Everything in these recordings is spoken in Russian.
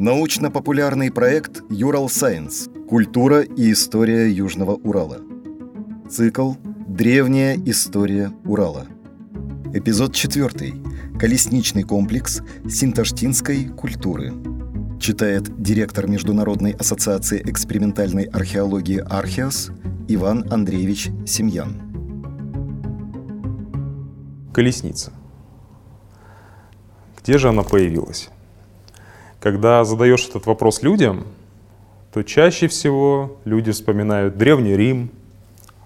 Научно-популярный проект «Юрал Сайенс. Культура и история Южного Урала». Цикл «Древняя история Урала». Эпизод 4. Колесничный комплекс синташтинской культуры. Читает директор Международной ассоциации экспериментальной археологии «Археос» Иван Андреевич Семьян. Колесница. Где же она появилась? Когда задаешь этот вопрос людям, то чаще всего люди вспоминают Древний Рим,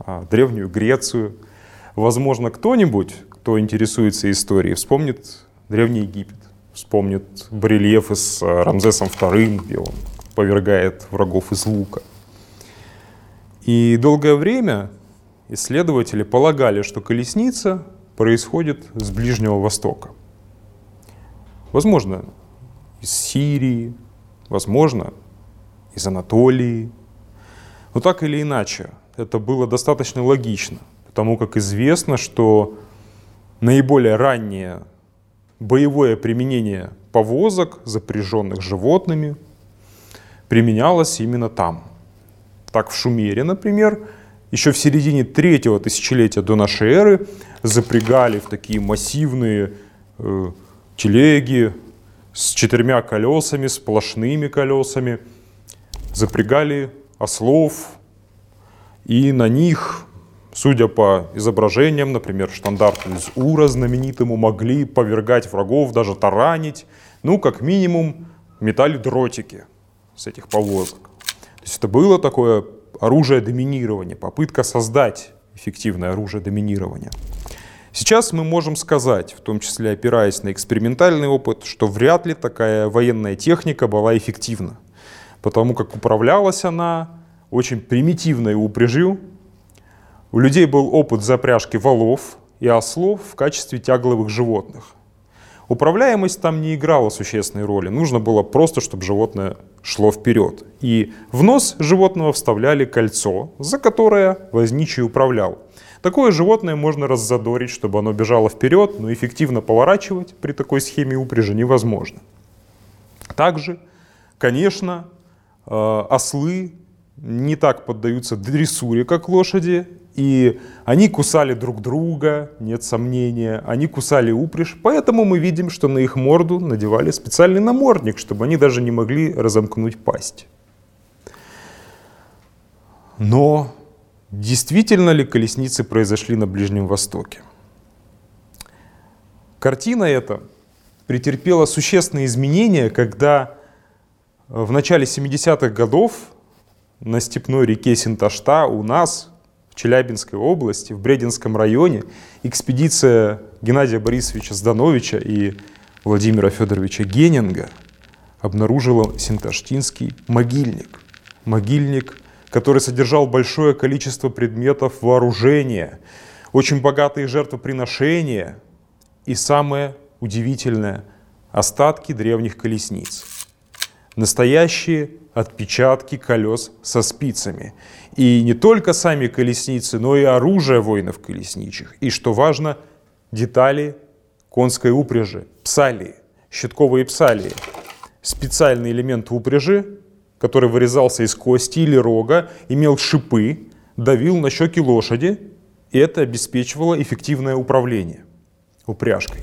а, Древнюю Грецию. Возможно, кто-нибудь, кто интересуется историей, вспомнит Древний Египет, вспомнит барельефы с а, Рамзесом II, где он повергает врагов из лука. И долгое время исследователи полагали, что колесница происходит с Ближнего Востока. Возможно, из Сирии, возможно, из Анатолии. Но так или иначе, это было достаточно логично, потому как известно, что наиболее раннее боевое применение повозок, запряженных животными, применялось именно там. Так в Шумере, например, еще в середине третьего тысячелетия до нашей эры запрягали в такие массивные э, телеги, с четырьмя колесами, сплошными колесами, запрягали ослов, и на них, судя по изображениям, например, штандарту из Ура знаменитому, могли повергать врагов, даже таранить, ну, как минимум, метали дротики с этих повозок. То есть это было такое оружие доминирования, попытка создать эффективное оружие доминирования. Сейчас мы можем сказать, в том числе опираясь на экспериментальный опыт, что вряд ли такая военная техника была эффективна, потому как управлялась она очень примитивной упряжью. У людей был опыт запряжки валов и ослов в качестве тягловых животных. Управляемость там не играла существенной роли. Нужно было просто, чтобы животное шло вперед. И в нос животного вставляли кольцо, за которое возничий управлял. Такое животное можно раззадорить, чтобы оно бежало вперед, но эффективно поворачивать при такой схеме упряжи невозможно. Также, конечно, э, ослы не так поддаются дрессуре, как лошади, и они кусали друг друга, нет сомнения, они кусали упряжь, поэтому мы видим, что на их морду надевали специальный намордник, чтобы они даже не могли разомкнуть пасть. Но Действительно ли колесницы произошли на Ближнем Востоке? Картина эта претерпела существенные изменения, когда в начале 70-х годов на степной реке Синташта у нас, в Челябинской области, в Брединском районе, экспедиция Геннадия Борисовича Здановича и Владимира Федоровича Генинга обнаружила синташтинский могильник. Могильник который содержал большое количество предметов вооружения, очень богатые жертвоприношения и самое удивительное – остатки древних колесниц. Настоящие отпечатки колес со спицами. И не только сами колесницы, но и оружие воинов колесничих. И, что важно, детали конской упряжи, псалии, щитковые псалии. Специальный элемент упряжи, который вырезался из кости или рога, имел шипы, давил на щеки лошади, и это обеспечивало эффективное управление упряжкой.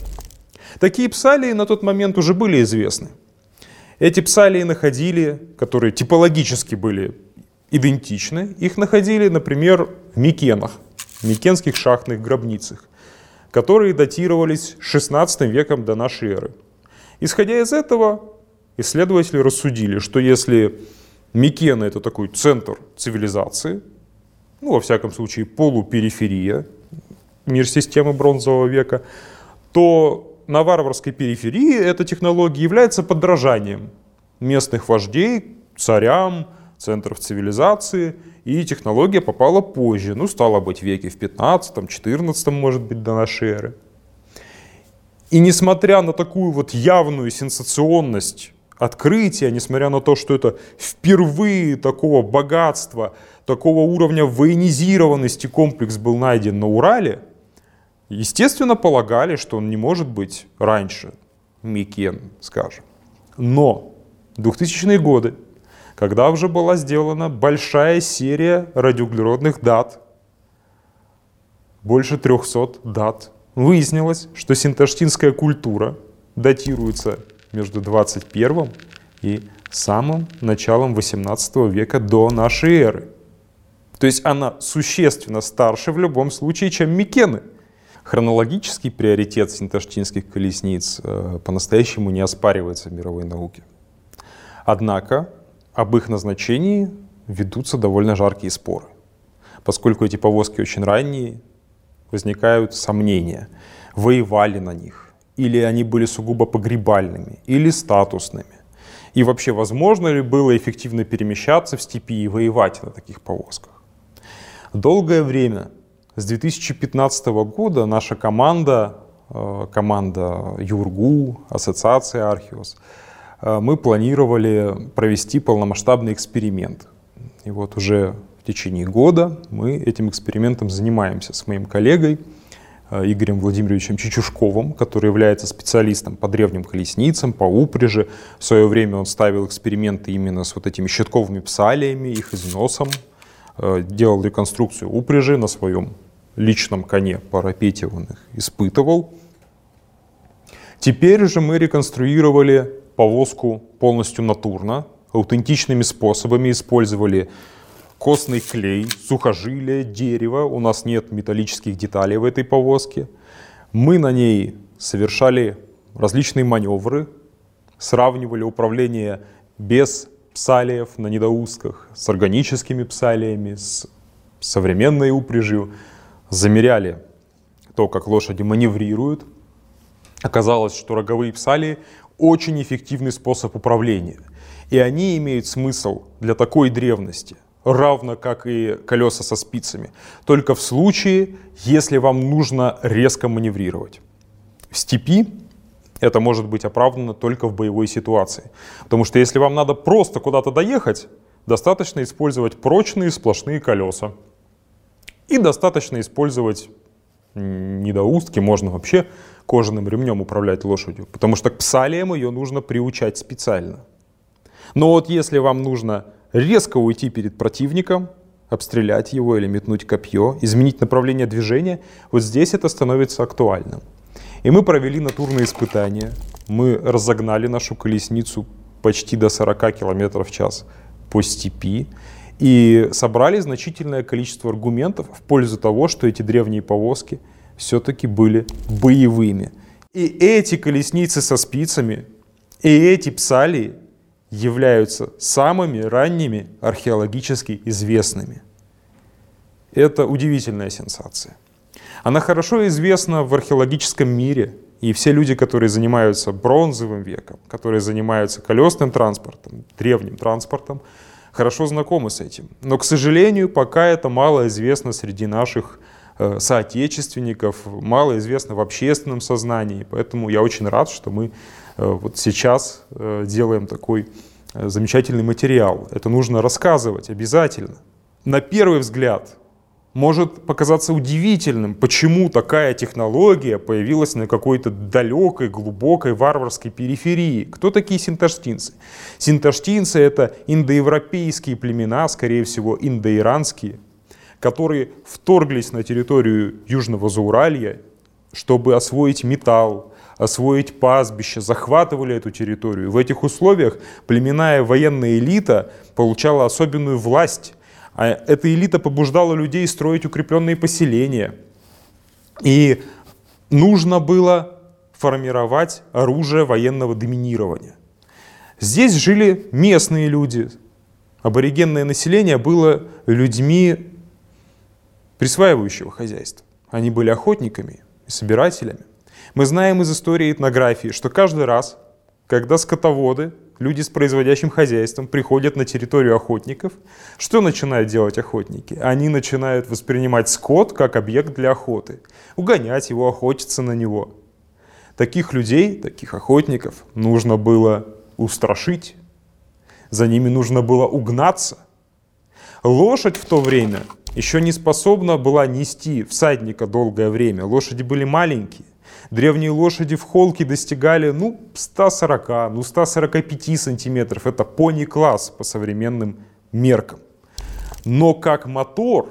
Такие псалии на тот момент уже были известны. Эти псалии находили, которые типологически были идентичны, их находили, например, в Микенах, в Микенских шахтных гробницах, которые датировались 16 веком до нашей эры. Исходя из этого, исследователи рассудили, что если Микена это такой центр цивилизации, ну, во всяком случае, полупериферия, мир системы бронзового века, то на варварской периферии эта технология является подражанием местных вождей, царям, центров цивилизации, и технология попала позже, ну, стало быть, веке в 15 14 может быть, до нашей эры. И несмотря на такую вот явную сенсационность открытие, несмотря на то, что это впервые такого богатства, такого уровня военизированности комплекс был найден на Урале, естественно, полагали, что он не может быть раньше Микен, скажем. Но 2000-е годы, когда уже была сделана большая серия радиоуглеродных дат, больше 300 дат, выяснилось, что синташтинская культура датируется между 21 и самым началом 18 века до нашей эры. То есть она существенно старше в любом случае, чем Микены. Хронологический приоритет синташтинских колесниц э, по-настоящему не оспаривается в мировой науке. Однако об их назначении ведутся довольно жаркие споры. Поскольку эти повозки очень ранние, возникают сомнения, воевали на них, или они были сугубо погребальными, или статусными. И вообще, возможно ли было эффективно перемещаться в степи и воевать на таких повозках? Долгое время, с 2015 года, наша команда, э, команда ЮРГУ, Ассоциация Архиос, э, мы планировали провести полномасштабный эксперимент. И вот уже в течение года мы этим экспериментом занимаемся с моим коллегой Игорем Владимировичем Чечушковым, который является специалистом по древним колесницам, по упряжи. В свое время он ставил эксперименты именно с вот этими щитковыми псалиями, их износом, Э, делал реконструкцию упряжи на своем личном коне парапете, он их испытывал. Теперь же мы реконструировали повозку полностью натурно, аутентичными способами использовали костный клей, сухожилие, дерево. У нас нет металлических деталей в этой повозке. Мы на ней совершали различные маневры, сравнивали управление без псалиев на недоусках, с органическими псалиями, с современной упряжью, замеряли то, как лошади маневрируют. Оказалось, что роговые псалии очень эффективный способ управления. И они имеют смысл для такой древности, равно как и колеса со спицами, только в случае, если вам нужно резко маневрировать. В степи это может быть оправдано только в боевой ситуации. Потому что если вам надо просто куда-то доехать, достаточно использовать прочные сплошные колеса. И достаточно использовать недоустки, можно вообще кожаным ремнем управлять лошадью. Потому что к псалиям ее нужно приучать специально. Но вот если вам нужно резко уйти перед противником, обстрелять его или метнуть копье, изменить направление движения, вот здесь это становится актуальным. И мы провели натурные испытания. Мы разогнали нашу колесницу почти до 40 км в час по степи и собрали значительное количество аргументов в пользу того, что эти древние повозки все-таки были боевыми. И эти колесницы со спицами, и эти псалии являются самыми ранними археологически известными. Это удивительная сенсация. Она хорошо известна в археологическом мире, и все люди, которые занимаются бронзовым веком, которые занимаются колесным транспортом, древним транспортом, хорошо знакомы с этим. Но, к сожалению, пока это мало известно среди наших э, соотечественников, мало известно в общественном сознании. Поэтому я очень рад, что мы вот сейчас э, делаем такой замечательный материал. Это нужно рассказывать обязательно. На первый взгляд может показаться удивительным, почему такая технология появилась на какой-то далекой, глубокой варварской периферии. Кто такие синташтинцы? Синташтинцы — это индоевропейские племена, скорее всего, индоиранские, которые вторглись на территорию Южного Зауралья, чтобы освоить металл, освоить пастбище, захватывали эту территорию. В этих условиях племенная военная элита получала особенную власть а эта элита побуждала людей строить укрепленные поселения. И нужно было формировать оружие военного доминирования. Здесь жили местные люди. Аборигенное население было людьми присваивающего хозяйства. Они были охотниками и собирателями. Мы знаем из истории этнографии, что каждый раз, когда скотоводы люди с производящим хозяйством приходят на территорию охотников. Что начинают делать охотники? Они начинают воспринимать скот как объект для охоты, угонять его, охотиться на него. Таких людей, таких охотников нужно было устрашить, за ними нужно было угнаться. Лошадь в то время еще не способна была нести всадника долгое время. Лошади были маленькие. Древние лошади в холке достигали, ну, 140, ну, 145 сантиметров. Это пони-класс по современным меркам. Но как мотор,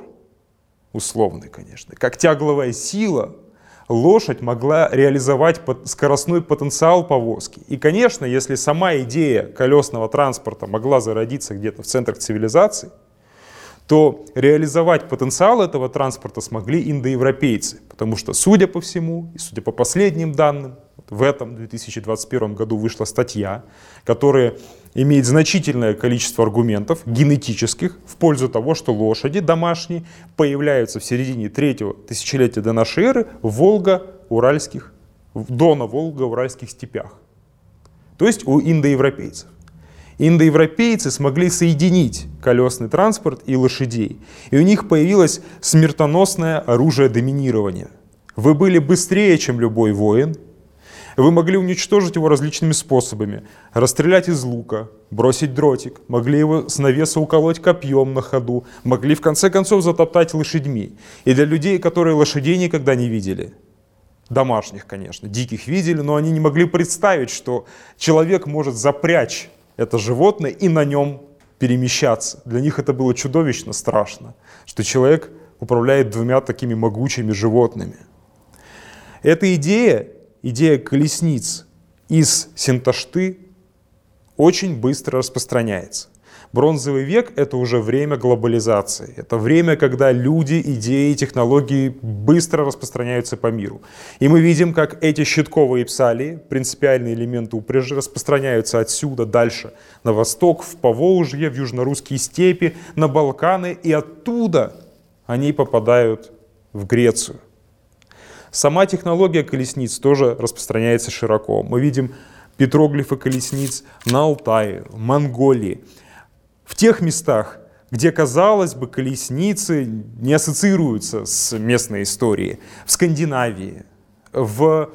условный, конечно, как тягловая сила, лошадь могла реализовать скоростной потенциал повозки. И, конечно, если сама идея колесного транспорта могла зародиться где-то в центрах цивилизации, то реализовать потенциал этого транспорта смогли индоевропейцы. Потому что, судя по всему, и судя по последним данным, в этом 2021 году вышла статья, которая имеет значительное количество аргументов генетических в пользу того, что лошади домашние появляются в середине третьего тысячелетия до нашей эры в Волго-Уральских, Дона-Волго-Уральских степях. То есть у индоевропейцев. Индоевропейцы смогли соединить колесный транспорт и лошадей. И у них появилось смертоносное оружие доминирования. Вы были быстрее, чем любой воин, вы могли уничтожить его различными способами. Расстрелять из лука, бросить дротик, могли его с навеса уколоть копьем на ходу, могли в конце концов затоптать лошадьми. И для людей, которые лошадей никогда не видели, домашних, конечно, диких видели, но они не могли представить, что человек может запрячь это животное и на нем перемещаться. Для них это было чудовищно страшно, что человек управляет двумя такими могучими животными. Эта идея идея колесниц из Синташты очень быстро распространяется. Бронзовый век — это уже время глобализации. Это время, когда люди, идеи, технологии быстро распространяются по миру. И мы видим, как эти щитковые псалии, принципиальные элементы упряжи, распространяются отсюда дальше, на восток, в Поволжье, в южно-русские степи, на Балканы, и оттуда они попадают в Грецию. Сама технология колесниц тоже распространяется широко. Мы видим петроглифы колесниц на Алтае, в Монголии. В тех местах, где, казалось бы, колесницы не ассоциируются с местной историей. В Скандинавии, в,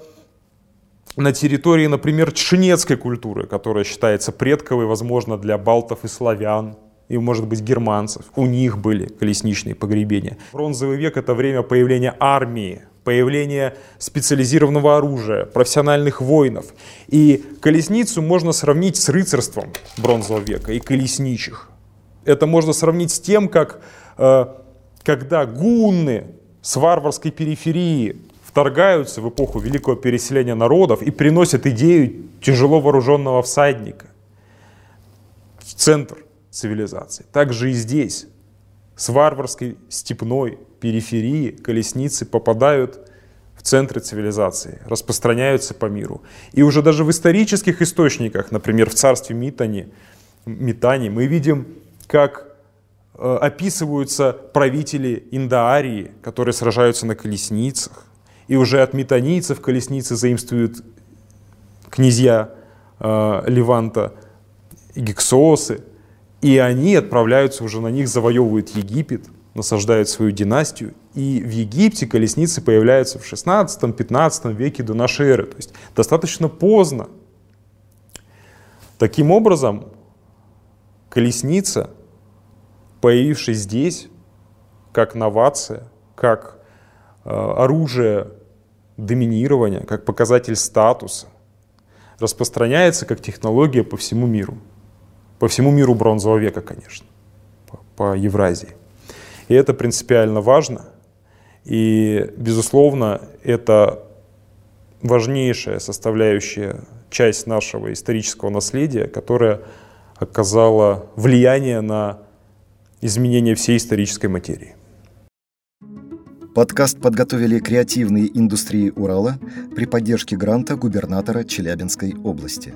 на территории, например, чеченецкой культуры, которая считается предковой, возможно, для балтов и славян, и, может быть, германцев. У них были колесничные погребения. Бронзовый век — это время появления армии, появление специализированного оружия, профессиональных воинов. И колесницу можно сравнить с рыцарством бронзового века и колесничих. Это можно сравнить с тем, как э, когда гунны с варварской периферии вторгаются в эпоху великого переселения народов и приносят идею тяжело вооруженного всадника в центр цивилизации. Также и здесь с варварской степной периферии колесницы попадают в центры цивилизации, распространяются по миру. И уже даже в исторических источниках, например, в царстве Митани, Митани, мы видим, как э, описываются правители Индоарии, которые сражаются на колесницах. И уже от метанийцев колесницы заимствуют князья э, Леванта и Гексосы, и они отправляются уже на них, завоевывают Египет, насаждают свою династию. И в Египте колесницы появляются в 16-15 веке до нашей эры. То есть достаточно поздно. Таким образом, колесница, появившись здесь, как новация, как э, оружие доминирования, как показатель статуса, распространяется как технология по всему миру. По всему миру бронзового века, конечно, по, по Евразии. И это принципиально важно. И, безусловно, это важнейшая составляющая часть нашего исторического наследия, которая оказала влияние на изменение всей исторической материи. Подкаст подготовили креативные индустрии Урала при поддержке гранта губернатора Челябинской области.